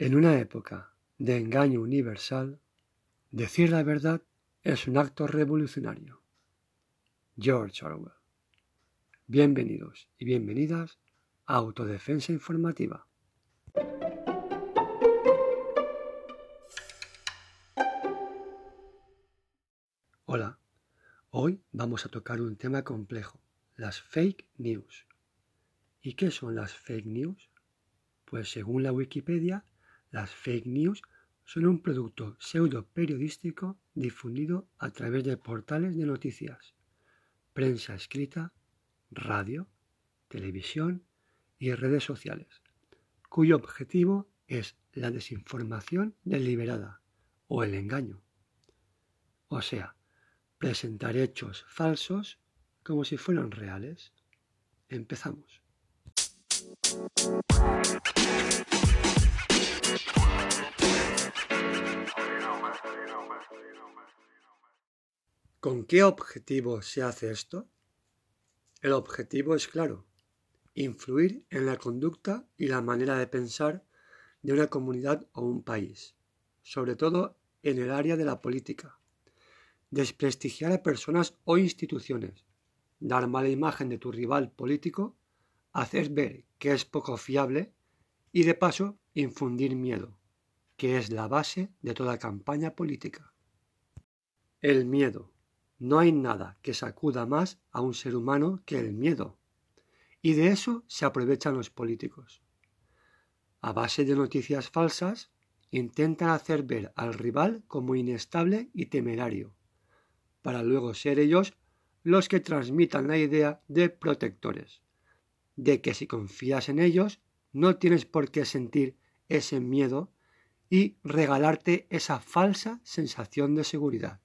En una época de engaño universal, decir la verdad es un acto revolucionario. George Orwell. Bienvenidos y bienvenidas a Autodefensa Informativa. Hola, hoy vamos a tocar un tema complejo, las fake news. ¿Y qué son las fake news? Pues según la Wikipedia, las fake news son un producto pseudo periodístico difundido a través de portales de noticias, prensa escrita, radio, televisión y redes sociales, cuyo objetivo es la desinformación deliberada o el engaño. O sea, presentar hechos falsos como si fueran reales. Empezamos. ¿Con qué objetivo se hace esto? El objetivo es claro, influir en la conducta y la manera de pensar de una comunidad o un país, sobre todo en el área de la política, desprestigiar a personas o instituciones, dar mala imagen de tu rival político, hacer ver que es poco fiable y de paso infundir miedo, que es la base de toda campaña política. El miedo, no hay nada que sacuda más a un ser humano que el miedo. Y de eso se aprovechan los políticos. A base de noticias falsas, intentan hacer ver al rival como inestable y temerario, para luego ser ellos los que transmitan la idea de protectores, de que si confías en ellos no tienes por qué sentir ese miedo y regalarte esa falsa sensación de seguridad.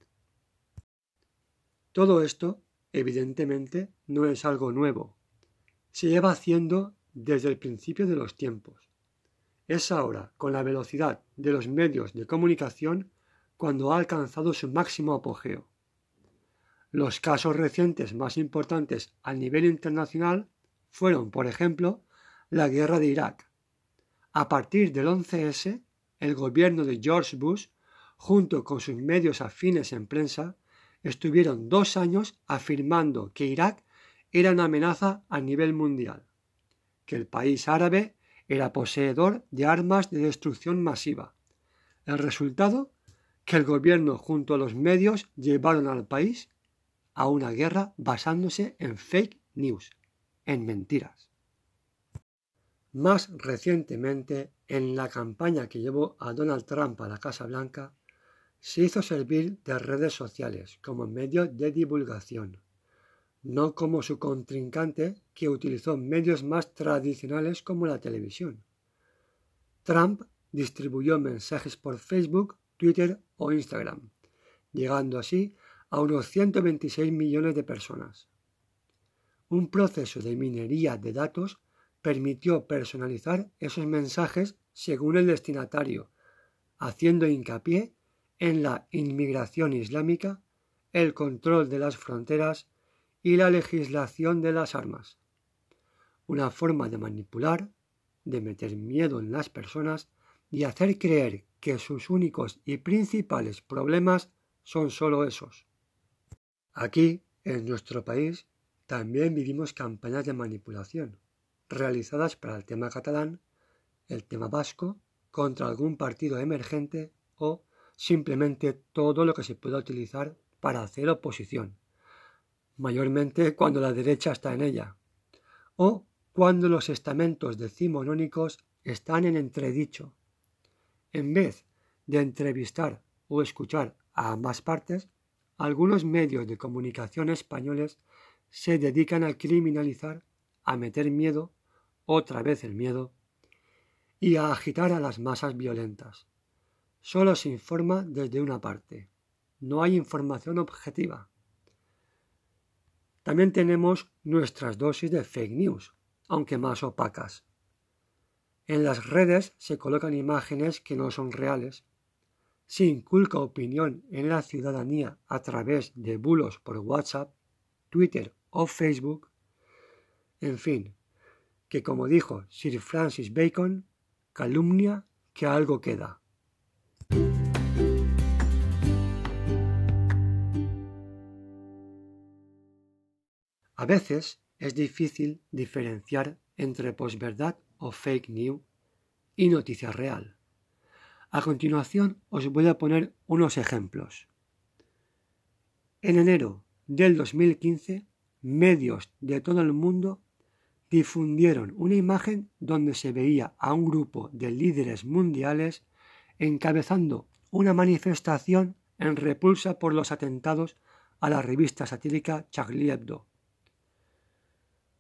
Todo esto, evidentemente, no es algo nuevo. Se lleva haciendo desde el principio de los tiempos. Es ahora, con la velocidad de los medios de comunicación, cuando ha alcanzado su máximo apogeo. Los casos recientes más importantes a nivel internacional fueron, por ejemplo, la guerra de Irak. A partir del 11S, el gobierno de George Bush, junto con sus medios afines en prensa, estuvieron dos años afirmando que Irak era una amenaza a nivel mundial, que el país árabe era poseedor de armas de destrucción masiva. El resultado, que el gobierno junto a los medios llevaron al país a una guerra basándose en fake news, en mentiras. Más recientemente, en la campaña que llevó a Donald Trump a la Casa Blanca, se hizo servir de redes sociales como medio de divulgación, no como su contrincante que utilizó medios más tradicionales como la televisión. Trump distribuyó mensajes por Facebook, Twitter o Instagram, llegando así a unos 126 millones de personas. Un proceso de minería de datos permitió personalizar esos mensajes según el destinatario, haciendo hincapié en la inmigración islámica, el control de las fronteras y la legislación de las armas. Una forma de manipular, de meter miedo en las personas y hacer creer que sus únicos y principales problemas son sólo esos. Aquí, en nuestro país, también vivimos campañas de manipulación, realizadas para el tema catalán, el tema vasco, contra algún partido emergente o simplemente todo lo que se pueda utilizar para hacer oposición, mayormente cuando la derecha está en ella, o cuando los estamentos decimonónicos están en entredicho. En vez de entrevistar o escuchar a ambas partes, algunos medios de comunicación españoles se dedican a criminalizar, a meter miedo, otra vez el miedo, y a agitar a las masas violentas. Solo se informa desde una parte. No hay información objetiva. También tenemos nuestras dosis de fake news, aunque más opacas. En las redes se colocan imágenes que no son reales. Se inculca opinión en la ciudadanía a través de bulos por WhatsApp, Twitter o Facebook. En fin, que como dijo Sir Francis Bacon, calumnia que algo queda. A veces es difícil diferenciar entre posverdad o fake news y noticia real. A continuación os voy a poner unos ejemplos. En enero del 2015, medios de todo el mundo difundieron una imagen donde se veía a un grupo de líderes mundiales encabezando una manifestación en repulsa por los atentados a la revista satírica Charlie Hebdo.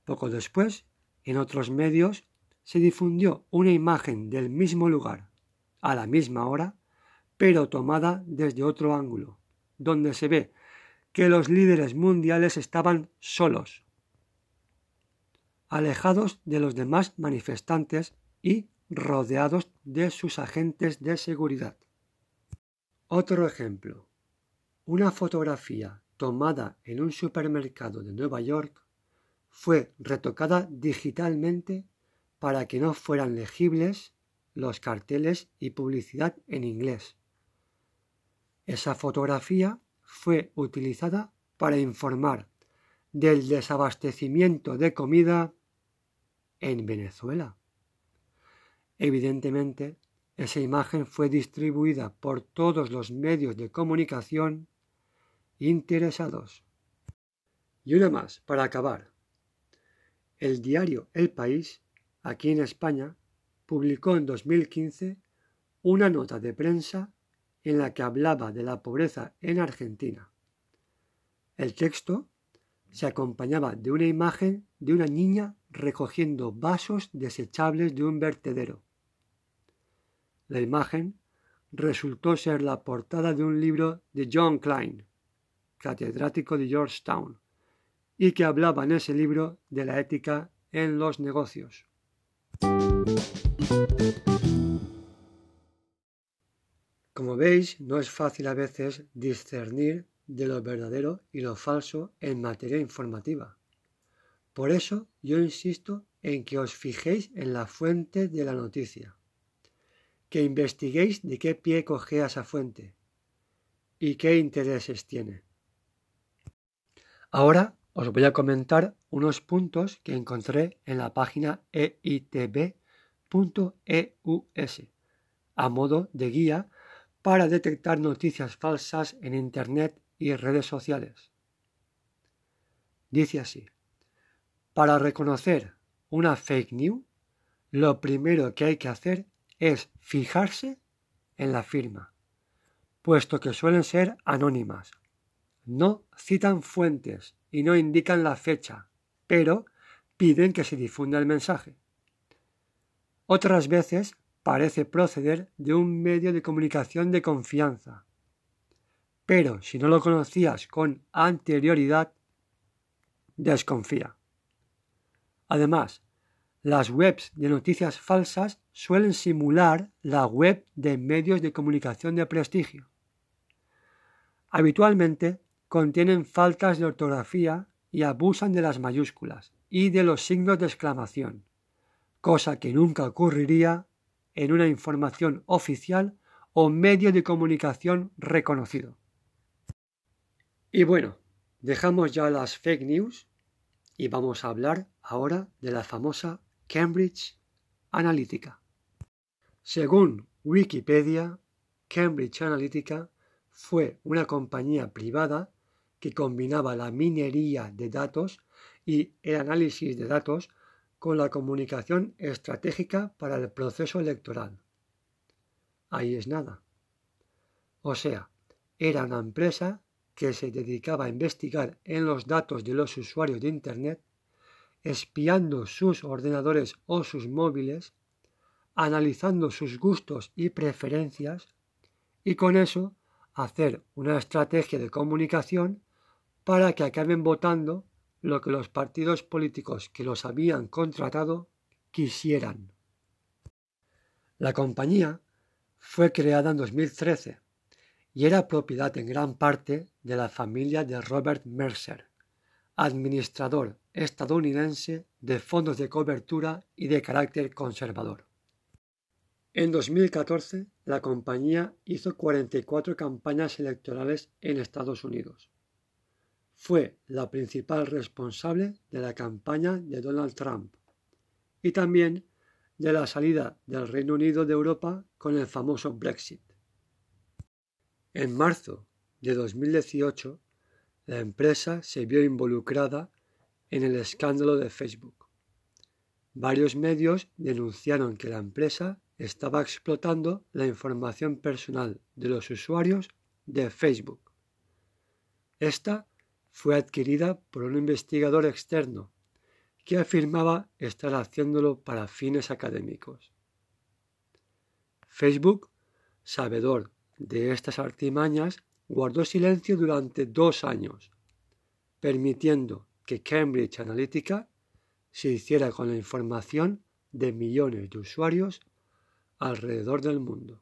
Poco después, en otros medios, se difundió una imagen del mismo lugar, a la misma hora, pero tomada desde otro ángulo, donde se ve que los líderes mundiales estaban solos, alejados de los demás manifestantes y rodeados de sus agentes de seguridad. Otro ejemplo. Una fotografía tomada en un supermercado de Nueva York fue retocada digitalmente para que no fueran legibles los carteles y publicidad en inglés. Esa fotografía fue utilizada para informar del desabastecimiento de comida en Venezuela. Evidentemente, esa imagen fue distribuida por todos los medios de comunicación interesados. Y una más, para acabar. El diario El País, aquí en España, publicó en 2015 una nota de prensa en la que hablaba de la pobreza en Argentina. El texto se acompañaba de una imagen de una niña recogiendo vasos desechables de un vertedero. La imagen resultó ser la portada de un libro de John Klein, catedrático de Georgetown, y que hablaba en ese libro de la ética en los negocios. Como veis, no es fácil a veces discernir de lo verdadero y lo falso en materia informativa. Por eso yo insisto en que os fijéis en la fuente de la noticia, que investiguéis de qué pie cogea esa fuente y qué intereses tiene. Ahora os voy a comentar unos puntos que encontré en la página eitb.eus a modo de guía para detectar noticias falsas en Internet y redes sociales. Dice así, para reconocer una fake news, lo primero que hay que hacer es fijarse en la firma, puesto que suelen ser anónimas. No citan fuentes y no indican la fecha, pero piden que se difunda el mensaje. Otras veces parece proceder de un medio de comunicación de confianza. Pero si no lo conocías con anterioridad, desconfía. Además, las webs de noticias falsas suelen simular la web de medios de comunicación de prestigio. Habitualmente contienen faltas de ortografía y abusan de las mayúsculas y de los signos de exclamación, cosa que nunca ocurriría en una información oficial o medio de comunicación reconocido. Y bueno, dejamos ya las fake news y vamos a hablar ahora de la famosa Cambridge Analytica. Según Wikipedia, Cambridge Analytica fue una compañía privada que combinaba la minería de datos y el análisis de datos con la comunicación estratégica para el proceso electoral. Ahí es nada. O sea, era una empresa que se dedicaba a investigar en los datos de los usuarios de Internet, espiando sus ordenadores o sus móviles, analizando sus gustos y preferencias, y con eso hacer una estrategia de comunicación para que acaben votando lo que los partidos políticos que los habían contratado quisieran. La compañía fue creada en 2013 y era propiedad en gran parte de la familia de Robert Mercer, administrador estadounidense de fondos de cobertura y de carácter conservador. En 2014, la compañía hizo 44 campañas electorales en Estados Unidos. Fue la principal responsable de la campaña de Donald Trump y también de la salida del Reino Unido de Europa con el famoso Brexit. En marzo de 2018, la empresa se vio involucrada en el escándalo de Facebook. Varios medios denunciaron que la empresa estaba explotando la información personal de los usuarios de Facebook. Esta fue adquirida por un investigador externo que afirmaba estar haciéndolo para fines académicos. Facebook, sabedor de estas artimañas, guardó silencio durante dos años, permitiendo que Cambridge Analytica se hiciera con la información de millones de usuarios alrededor del mundo.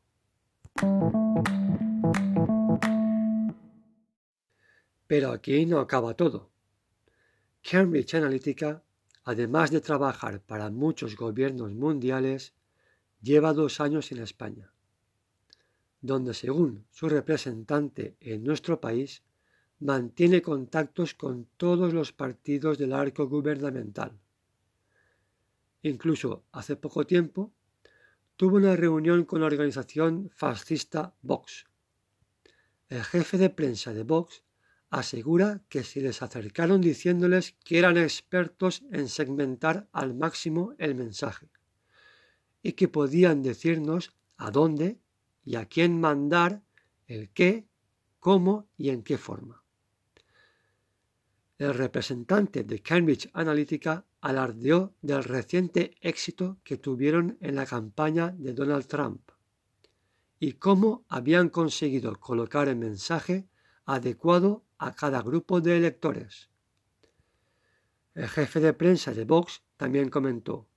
Pero aquí no acaba todo. Cambridge Analytica, además de trabajar para muchos gobiernos mundiales, lleva dos años en España, donde según su representante en nuestro país, mantiene contactos con todos los partidos del arco gubernamental. Incluso hace poco tiempo tuvo una reunión con la organización fascista Vox. El jefe de prensa de Vox asegura que se les acercaron diciéndoles que eran expertos en segmentar al máximo el mensaje y que podían decirnos a dónde y a quién mandar el qué, cómo y en qué forma. El representante de Cambridge Analytica alardeó del reciente éxito que tuvieron en la campaña de Donald Trump y cómo habían conseguido colocar el mensaje adecuado a cada grupo de electores. El jefe de prensa de Vox también comentó,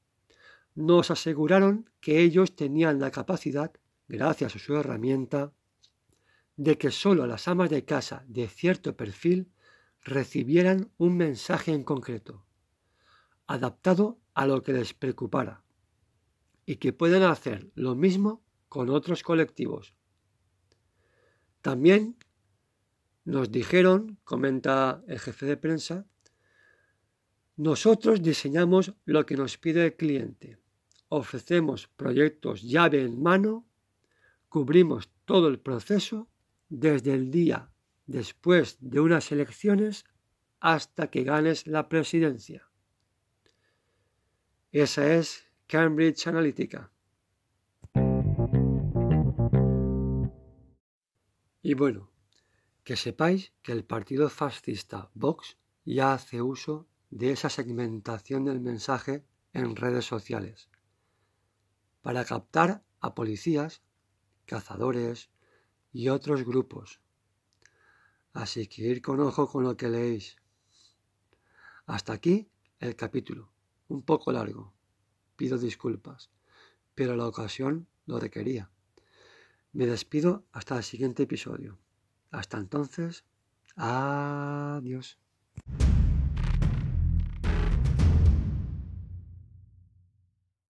nos aseguraron que ellos tenían la capacidad, gracias a su herramienta, de que sólo las amas de casa de cierto perfil recibieran un mensaje en concreto adaptado a lo que les preocupara y que pueden hacer lo mismo con otros colectivos. También nos dijeron, comenta el jefe de prensa, nosotros diseñamos lo que nos pide el cliente, ofrecemos proyectos llave en mano, cubrimos todo el proceso desde el día después de unas elecciones hasta que ganes la presidencia. Esa es Cambridge Analytica. Y bueno, que sepáis que el partido fascista Vox ya hace uso de esa segmentación del mensaje en redes sociales para captar a policías, cazadores y otros grupos. Así que ir con ojo con lo que leéis. Hasta aquí el capítulo un poco largo. Pido disculpas, pero la ocasión lo requería. Me despido hasta el siguiente episodio. Hasta entonces, adiós.